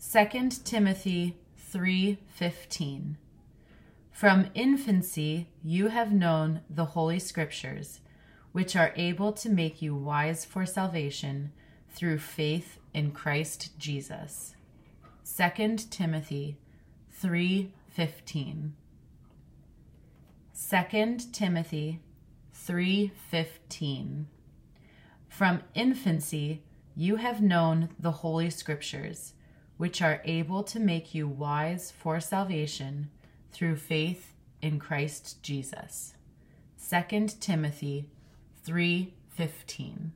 2 Timothy 3:15 From infancy you have known the holy scriptures which are able to make you wise for salvation through faith in Christ Jesus. 2 Timothy 3:15 2 Timothy 3:15 From infancy you have known the holy scriptures which are able to make you wise for salvation through faith in Christ Jesus. 2 Timothy 3:15